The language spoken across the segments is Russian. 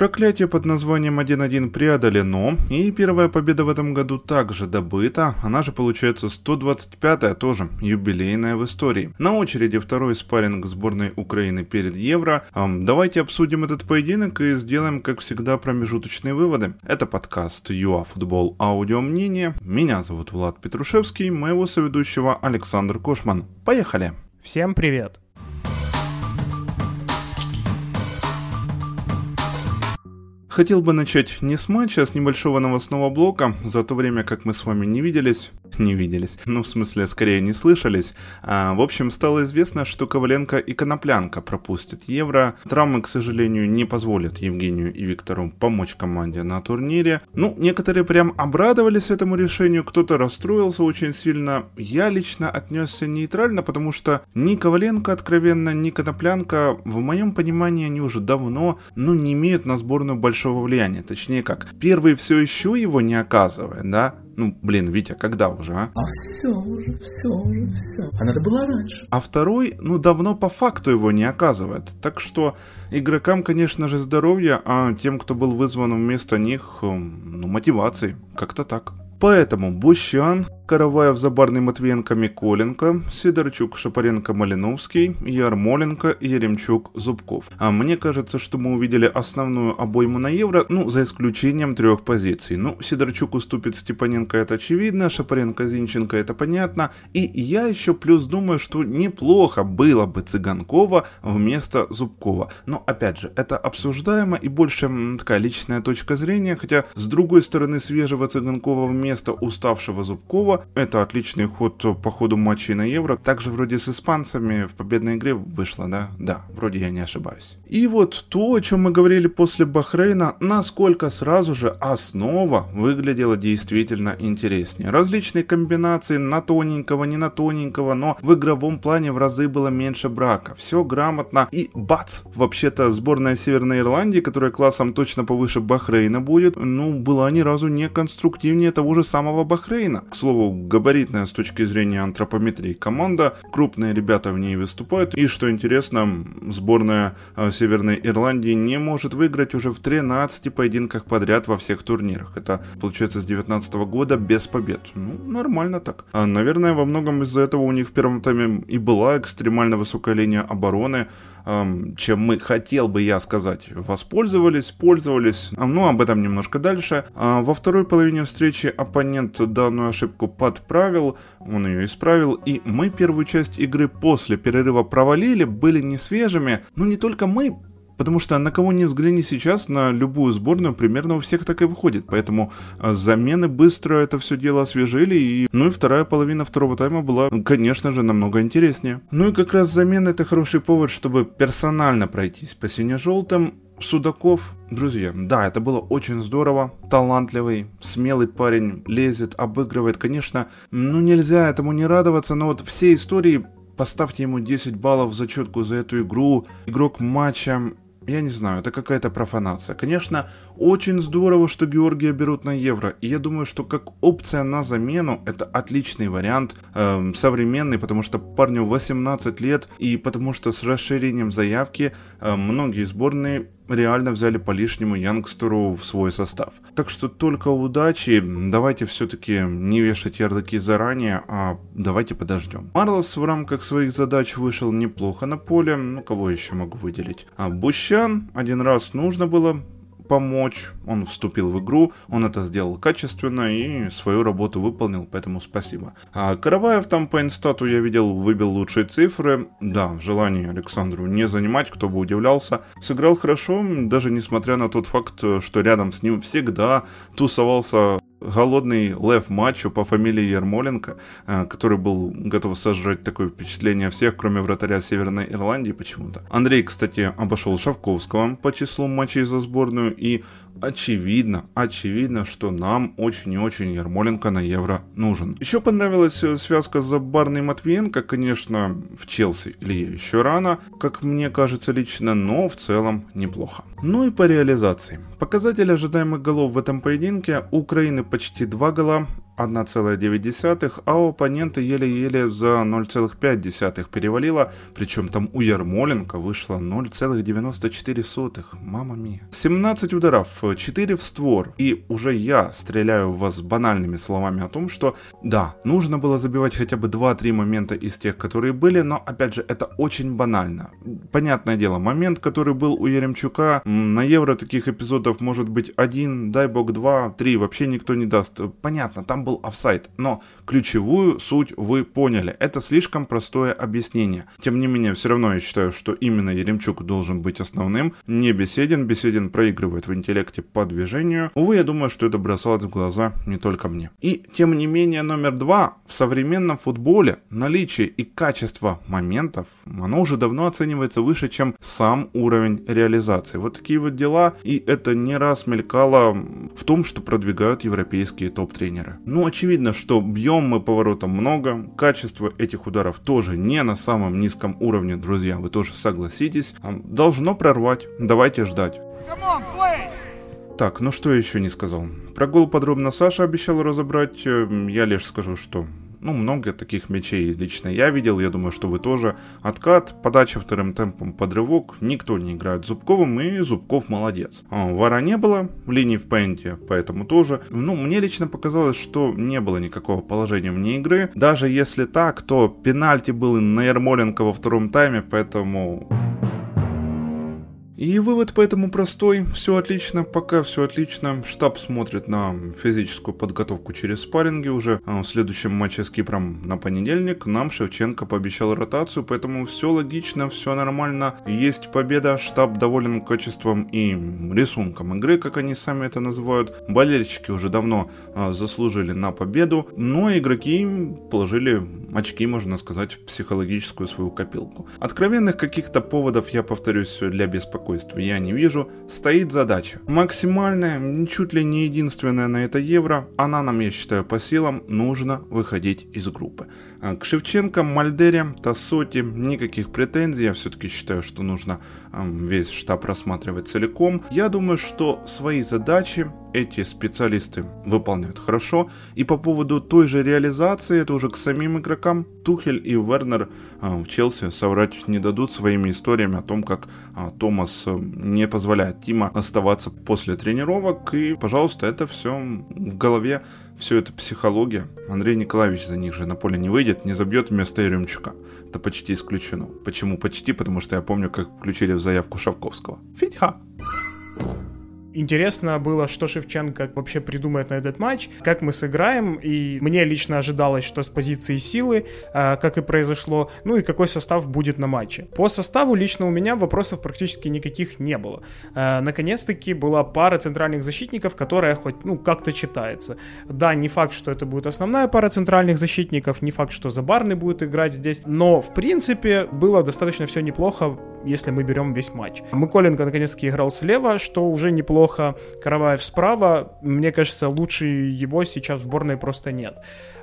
Проклятие под названием 1-1 преодолено, и первая победа в этом году также добыта, она же получается 125-я тоже, юбилейная в истории. На очереди второй спарринг сборной Украины перед Евро. Давайте обсудим этот поединок и сделаем, как всегда, промежуточные выводы. Это подкаст ЮАФутбол Аудио Мнение. Меня зовут Влад Петрушевский, моего соведущего Александр Кошман. Поехали! Всем привет! Хотел бы начать не с матча, а с небольшого новостного блока. За то время, как мы с вами не виделись, не виделись, ну в смысле скорее не слышались. А, в общем, стало известно, что Коваленко и Коноплянка пропустят Евро. Травмы, к сожалению, не позволят Евгению и Виктору помочь команде на турнире. Ну, некоторые прям обрадовались этому решению, кто-то расстроился очень сильно. Я лично отнесся нейтрально, потому что ни Коваленко откровенно, ни Коноплянка, в моем понимании, они уже давно, ну, не имеют на сборную большого влияния. Точнее как, первый все еще его не оказывает, да, ну, блин, Витя, когда уже, а? А все уже, все уже, все. А надо было раньше. А второй, ну, давно по факту его не оказывает. Так что игрокам, конечно же, здоровье, а тем, кто был вызван вместо них, эм, ну, мотивации. Как-то так. Поэтому Бущан, Караваев, Забарный, Матвиенко, Миколенко, Сидорчук, Шапаренко, Малиновский, Ярмоленко, Еремчук, Зубков. А мне кажется, что мы увидели основную обойму на Евро, ну, за исключением трех позиций. Ну, Сидорчук уступит Степаненко, это очевидно, Шапаренко, Зинченко, это понятно. И я еще плюс думаю, что неплохо было бы Цыганкова вместо Зубкова. Но, опять же, это обсуждаемо и больше такая личная точка зрения, хотя, с другой стороны, свежего Цыганкова вместо уставшего Зубкова. Это отличный ход по ходу матчей на Евро. Также вроде с испанцами в победной игре вышло, да? Да, вроде я не ошибаюсь. И вот то, о чем мы говорили после Бахрейна, насколько сразу же основа выглядела действительно интереснее. Различные комбинации на тоненького, не на тоненького, но в игровом плане в разы было меньше брака. Все грамотно. И бац! Вообще-то сборная Северной Ирландии, которая классом точно повыше Бахрейна будет, ну, была ни разу не конструктивнее того же самого Бахрейна. К слову, габаритная с точки зрения антропометрии команда, крупные ребята в ней выступают, и что интересно, сборная э, Северной Ирландии не может выиграть уже в 13 поединках подряд во всех турнирах. Это получается с 19 года без побед. Ну, нормально так. А, наверное, во многом из-за этого у них в первом тайме и была экстремально высокая линия обороны, чем мы, хотел бы я сказать, воспользовались, пользовались. Ну, об этом немножко дальше. А, во второй половине встречи оппонент данную ошибку подправил, он ее исправил, и мы первую часть игры после перерыва провалили, были не свежими. Но не только мы, Потому что на кого не взгляни сейчас, на любую сборную, примерно у всех так и выходит. Поэтому а, замены быстро это все дело освежили. И, ну и вторая половина второго тайма была, конечно же, намного интереснее. Ну и как раз замена это хороший повод, чтобы персонально пройтись по сине-желтым. Судаков, друзья, да, это было очень здорово, талантливый, смелый парень, лезет, обыгрывает, конечно, ну нельзя этому не радоваться, но вот все истории Поставьте ему 10 баллов в зачетку за эту игру. Игрок матча я не знаю, это какая-то профанация. Конечно, очень здорово, что Георгия берут на евро. И я думаю, что как опция на замену это отличный вариант, э, современный, потому что парню 18 лет, и потому что с расширением заявки э, многие сборные реально взяли по лишнему Янгстеру в свой состав. Так что только удачи, давайте все-таки не вешать ярлыки заранее, а давайте подождем. Марлос в рамках своих задач вышел неплохо на поле, ну кого еще могу выделить? А Бущан один раз нужно было, помочь. Он вступил в игру, он это сделал качественно и свою работу выполнил, поэтому спасибо. А Караваев там по инстату я видел, выбил лучшие цифры. Да, в желании Александру не занимать, кто бы удивлялся. Сыграл хорошо, даже несмотря на тот факт, что рядом с ним всегда тусовался голодный лев матчу по фамилии Ермоленко, э, который был готов сожрать такое впечатление всех, кроме вратаря Северной Ирландии почему-то. Андрей, кстати, обошел Шавковского по числу матчей за сборную и очевидно, очевидно, что нам очень и очень Ермоленко на Евро нужен. Еще понравилась э, связка с Забарной Матвиенко, конечно, в Челси или еще рано, как мне кажется лично, но в целом неплохо. Ну и по реализации. Показатель ожидаемых голов в этом поединке. У Украины почти 2 гола, 1,9, а у оппонента еле-еле за 0,5 перевалило, причем там у Ярмоленко вышло 0,94. Мама мия. 17 ударов, 4 в створ. И уже я стреляю в вас банальными словами о том, что да, нужно было забивать хотя бы 2-3 момента из тех, которые были, но опять же, это очень банально. Понятное дело, момент, который был у Еремчука, на Евро таких эпизодов может быть один, дай бог два, три, вообще никто не даст. Понятно, там был офсайт, но ключевую суть вы поняли. Это слишком простое объяснение. Тем не менее, все равно я считаю, что именно Еремчук должен быть основным. Не Беседин, Беседин проигрывает в интеллекте по движению. Увы, я думаю, что это бросалось в глаза не только мне. И тем не менее, номер два. В современном футболе наличие и качество моментов, оно уже давно оценивается выше, чем сам уровень реализации. Вот такие вот дела, и это не раз мелькало в том, что продвигают европейские топ-тренеры. Ну, очевидно, что бьем мы поворотом много, качество этих ударов тоже не на самом низком уровне, друзья, вы тоже согласитесь. Должно прорвать, давайте ждать. Так, ну что еще не сказал. Про гол подробно Саша обещал разобрать. Эм, я лишь скажу, что ну, много таких мячей лично я видел, я думаю, что вы тоже. Откат, подача вторым темпом, подрывок, никто не играет Зубковым, и Зубков молодец. А, вара не было, линии в пенте, поэтому тоже. Ну, мне лично показалось, что не было никакого положения вне игры. Даже если так, то пенальти был на Ермоленко во втором тайме, поэтому... И вывод поэтому простой. Все отлично, пока все отлично. Штаб смотрит на физическую подготовку через спарринги уже. А в следующем матче с Кипром на понедельник нам Шевченко пообещал ротацию, поэтому все логично, все нормально. Есть победа, штаб доволен качеством и рисунком игры, как они сами это называют. Болельщики уже давно а, заслужили на победу, но игроки положили очки, можно сказать, в психологическую свою копилку. Откровенных каких-то поводов, я повторюсь, для беспокойства беспокойства я не вижу, стоит задача. Максимальная, чуть ли не единственная на это евро, она нам, я считаю, по силам, нужно выходить из группы. А, к Шевченко, Мальдере, Тассоти никаких претензий. Я все-таки считаю, что нужно весь штаб рассматривать целиком. Я думаю, что свои задачи эти специалисты выполняют хорошо. И по поводу той же реализации, это уже к самим игрокам. Тухель и Вернер в Челси соврать не дадут своими историями о том, как а, Томас не позволяет Тима оставаться после тренировок. И, пожалуйста, это все в голове все это психология. Андрей Николаевич за них же на поле не выйдет, не забьет вместо Еремчука. Это почти исключено. Почему почти? Потому что я помню, как включили в заявку Шавковского. Фитьха! Интересно было, что Шевченко вообще придумает на этот матч, как мы сыграем, и мне лично ожидалось, что с позиции силы, а, как и произошло, ну и какой состав будет на матче. По составу лично у меня вопросов практически никаких не было. А, наконец-таки была пара центральных защитников, которая хоть, ну, как-то читается. Да, не факт, что это будет основная пара центральных защитников, не факт, что Забарный будет играть здесь, но, в принципе, было достаточно все неплохо, если мы берем весь матч. Миколенко наконец-таки играл слева, что уже неплохо плохо, Караваев справа. Мне кажется, лучше его сейчас в сборной просто нет.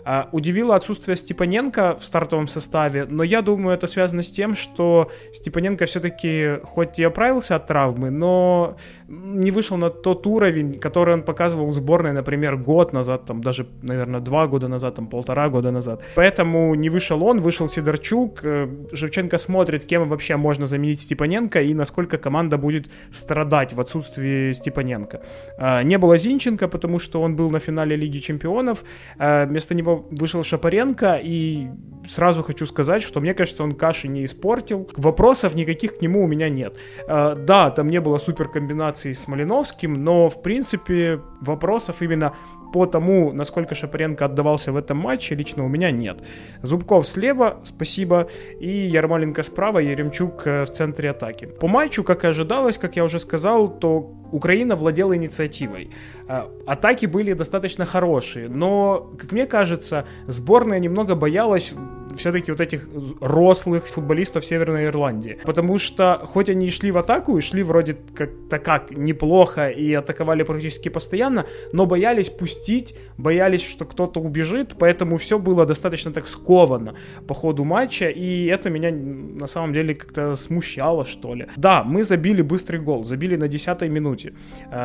А, удивило отсутствие Степаненко в стартовом составе, но я думаю, это связано с тем, что Степаненко все-таки хоть и оправился от травмы, но не вышел на тот уровень, который он показывал в сборной, например, год назад, там даже, наверное, два года назад, там полтора года назад. Поэтому не вышел он, вышел Сидорчук. Э, Живченко смотрит, кем вообще можно заменить Степаненко и насколько команда будет страдать в отсутствии Степаненко. А, не было Зинченко, потому что он был на финале Лиги Чемпионов. А, вместо него вышел Шапаренко, и сразу хочу сказать, что мне кажется, он каши не испортил. Вопросов никаких к нему у меня нет. А, да, там не было супер комбинации с Малиновским, но, в принципе, вопросов именно по тому, насколько Шапаренко отдавался в этом матче, лично у меня нет. Зубков слева, спасибо, и Ярмоленко справа, Еремчук э, в центре атаки. По матчу, как и ожидалось, как я уже сказал, то Украина владела инициативой. Э, атаки были достаточно хорошие, но, как мне кажется, сборная немного боялась все-таки вот этих рослых футболистов Северной Ирландии. Потому что хоть они и шли в атаку, и шли вроде как-то как неплохо, и атаковали практически постоянно, но боялись пустить, боялись, что кто-то убежит, поэтому все было достаточно так сковано по ходу матча, и это меня на самом деле как-то смущало, что ли. Да, мы забили быстрый гол, забили на 10 минуте.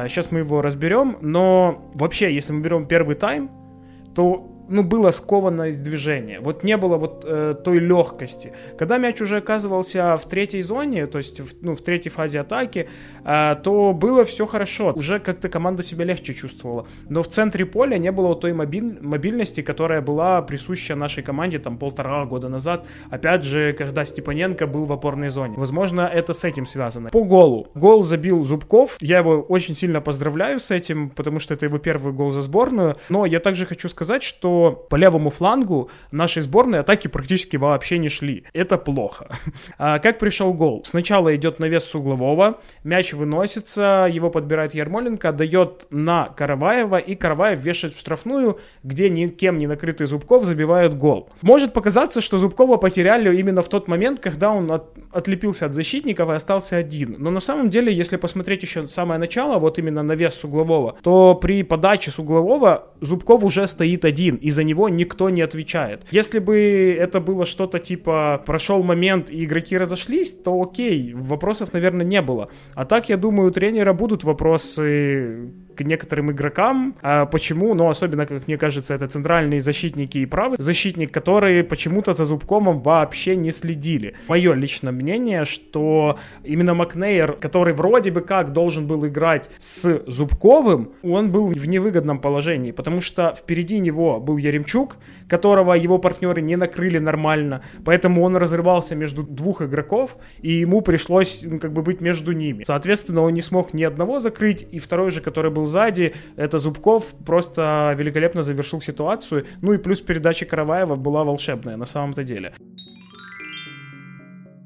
Сейчас э, мы его разберем, но вообще, если мы берем первый тайм, то ну, было скованность движения. Вот не было вот э, той легкости. Когда мяч уже оказывался в третьей зоне, то есть в, ну, в третьей фазе атаки, э, то было все хорошо. Уже как-то команда себя легче чувствовала. Но в центре поля не было той мобиль, мобильности, которая была присуща нашей команде там полтора года назад. Опять же, когда Степаненко был в опорной зоне. Возможно, это с этим связано. По голу. Гол забил Зубков. Я его очень сильно поздравляю с этим, потому что это его первый гол за сборную. Но я также хочу сказать, что по левому флангу нашей сборной атаки практически вообще не шли. Это плохо. А как пришел гол? Сначала идет навес с углового, мяч выносится, его подбирает Ермоленко, дает на Караваева, и Караваев вешает в штрафную, где никем не накрытый Зубков забивает гол. Может показаться, что Зубкова потеряли именно в тот момент, когда он от, отлепился от защитников и остался один. Но на самом деле, если посмотреть еще самое начало, вот именно навес с углового, то при подаче с углового Зубков уже стоит один, и за него никто не отвечает. Если бы это было что-то типа прошел момент и игроки разошлись, то окей, вопросов, наверное, не было. А так, я думаю, у тренера будут вопросы к некоторым игрокам. А почему? Ну, особенно, как мне кажется, это центральные защитники и правый защитник, которые почему-то за Зубкомом вообще не следили. Мое личное мнение, что именно Макнейр, который вроде бы как должен был играть с Зубковым, он был в невыгодном положении, потому что впереди него был Яремчук, которого его партнеры не накрыли нормально, поэтому он разрывался между двух игроков, и ему пришлось ну, как бы быть между ними. Соответственно, он не смог ни одного закрыть, и второй же, который был сзади, это Зубков, просто великолепно завершил ситуацию. Ну и плюс передача Караваева была волшебная на самом-то деле.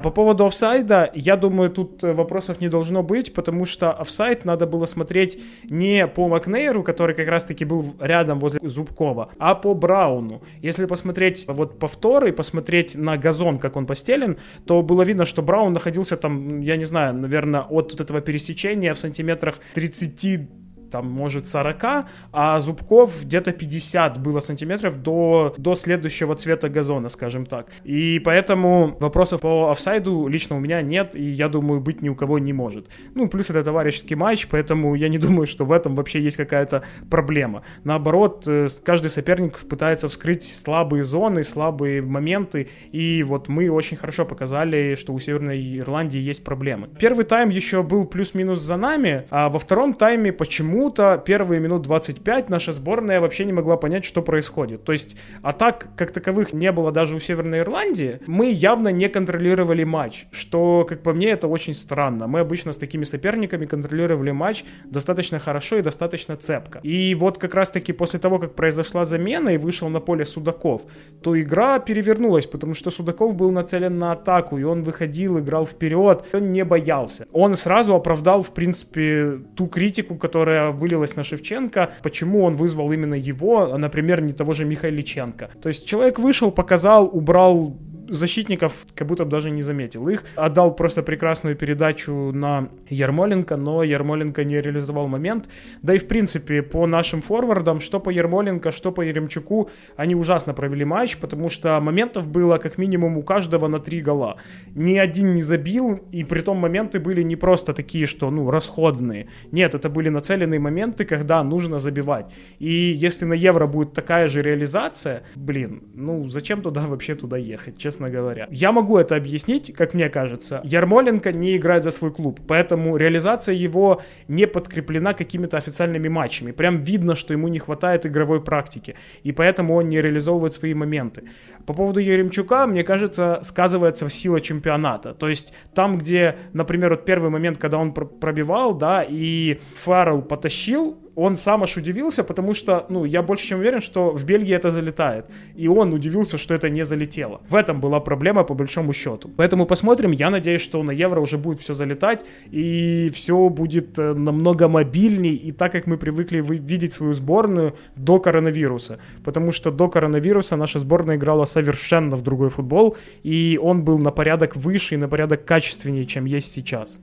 По поводу офсайда, я думаю, тут э, вопросов не должно быть, потому что офсайд надо было смотреть не по Макнейру, который как раз-таки был рядом возле Зубкова, а по Брауну. Если посмотреть вот повтор и посмотреть на газон, как он постелен, то было видно, что Браун находился там, я не знаю, наверное, от этого пересечения в сантиметрах 30 там, может, 40, а зубков где-то 50 было сантиметров до, до следующего цвета газона, скажем так. И поэтому вопросов по офсайду лично у меня нет, и я думаю, быть ни у кого не может. Ну, плюс это товарищеский матч, поэтому я не думаю, что в этом вообще есть какая-то проблема. Наоборот, э, каждый соперник пытается вскрыть слабые зоны, слабые моменты, и вот мы очень хорошо показали, что у Северной Ирландии есть проблемы. Первый тайм еще был плюс-минус за нами, а во втором тайме почему почему-то первые минут 25 наша сборная вообще не могла понять, что происходит. То есть атак как таковых не было даже у Северной Ирландии. Мы явно не контролировали матч, что, как по мне, это очень странно. Мы обычно с такими соперниками контролировали матч достаточно хорошо и достаточно цепко. И вот как раз-таки после того, как произошла замена и вышел на поле Судаков, то игра перевернулась, потому что Судаков был нацелен на атаку, и он выходил, играл вперед, он не боялся. Он сразу оправдал, в принципе, ту критику, которая вылилось на Шевченко, почему он вызвал именно его, а, например, не того же Михайличенко. То есть человек вышел, показал, убрал защитников как будто бы даже не заметил их. Отдал просто прекрасную передачу на Ермоленко, но Ермоленко не реализовал момент. Да и в принципе по нашим форвардам, что по Ермоленко, что по Еремчуку, они ужасно провели матч, потому что моментов было как минимум у каждого на три гола. Ни один не забил, и при том моменты были не просто такие, что ну расходные. Нет, это были нацеленные моменты, когда нужно забивать. И если на Евро будет такая же реализация, блин, ну зачем туда вообще туда ехать, честно честно говоря. Я могу это объяснить, как мне кажется. Ярмоленко не играет за свой клуб, поэтому реализация его не подкреплена какими-то официальными матчами. Прям видно, что ему не хватает игровой практики, и поэтому он не реализовывает свои моменты. По поводу Еремчука, мне кажется, сказывается сила чемпионата. То есть там, где, например, вот первый момент, когда он пробивал, да, и Фаррелл потащил, он сам аж удивился, потому что, ну, я больше чем уверен, что в Бельгии это залетает. И он удивился, что это не залетело. В этом была проблема, по большому счету. Поэтому посмотрим. Я надеюсь, что на Евро уже будет все залетать, и все будет э, намного мобильней, и так, как мы привыкли видеть свою сборную до коронавируса. Потому что до коронавируса наша сборная играла совершенно в другой футбол, и он был на порядок выше и на порядок качественнее, чем есть сейчас.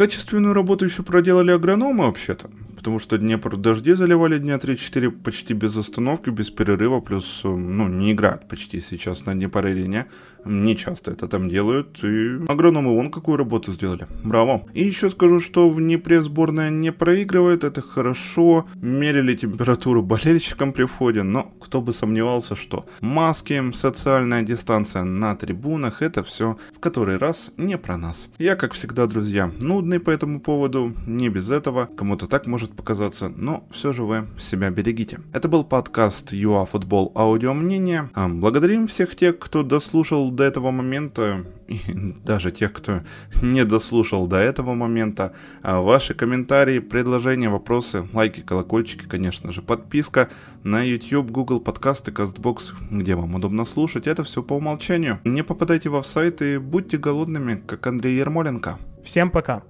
Качественную работу еще проделали агрономы вообще-то. Потому что Днепр дожди заливали дня 3-4 почти без остановки, без перерыва, плюс, ну, не играют почти сейчас на Днепр-арене, не часто это там делают, и агрономы вон какую работу сделали. Браво. И еще скажу, что в Днепре сборная не проигрывает, это хорошо. Мерили температуру болельщикам при входе, но кто бы сомневался, что маски, социальная дистанция на трибунах, это все в который раз не про нас. Я, как всегда, друзья, нудный по этому поводу, не без этого, кому-то так может показаться, но все же вы себя берегите. Это был подкаст ЮАФутбол Аудио Мнение. Благодарим всех тех, кто дослушал до этого момента, и даже тех, кто не дослушал до этого момента, а ваши комментарии, предложения, вопросы, лайки, колокольчики, конечно же, подписка на YouTube, Google подкасты, CastBox, где вам удобно слушать, это все по умолчанию. Не попадайте в офсайт и будьте голодными, как Андрей Ермоленко. Всем пока!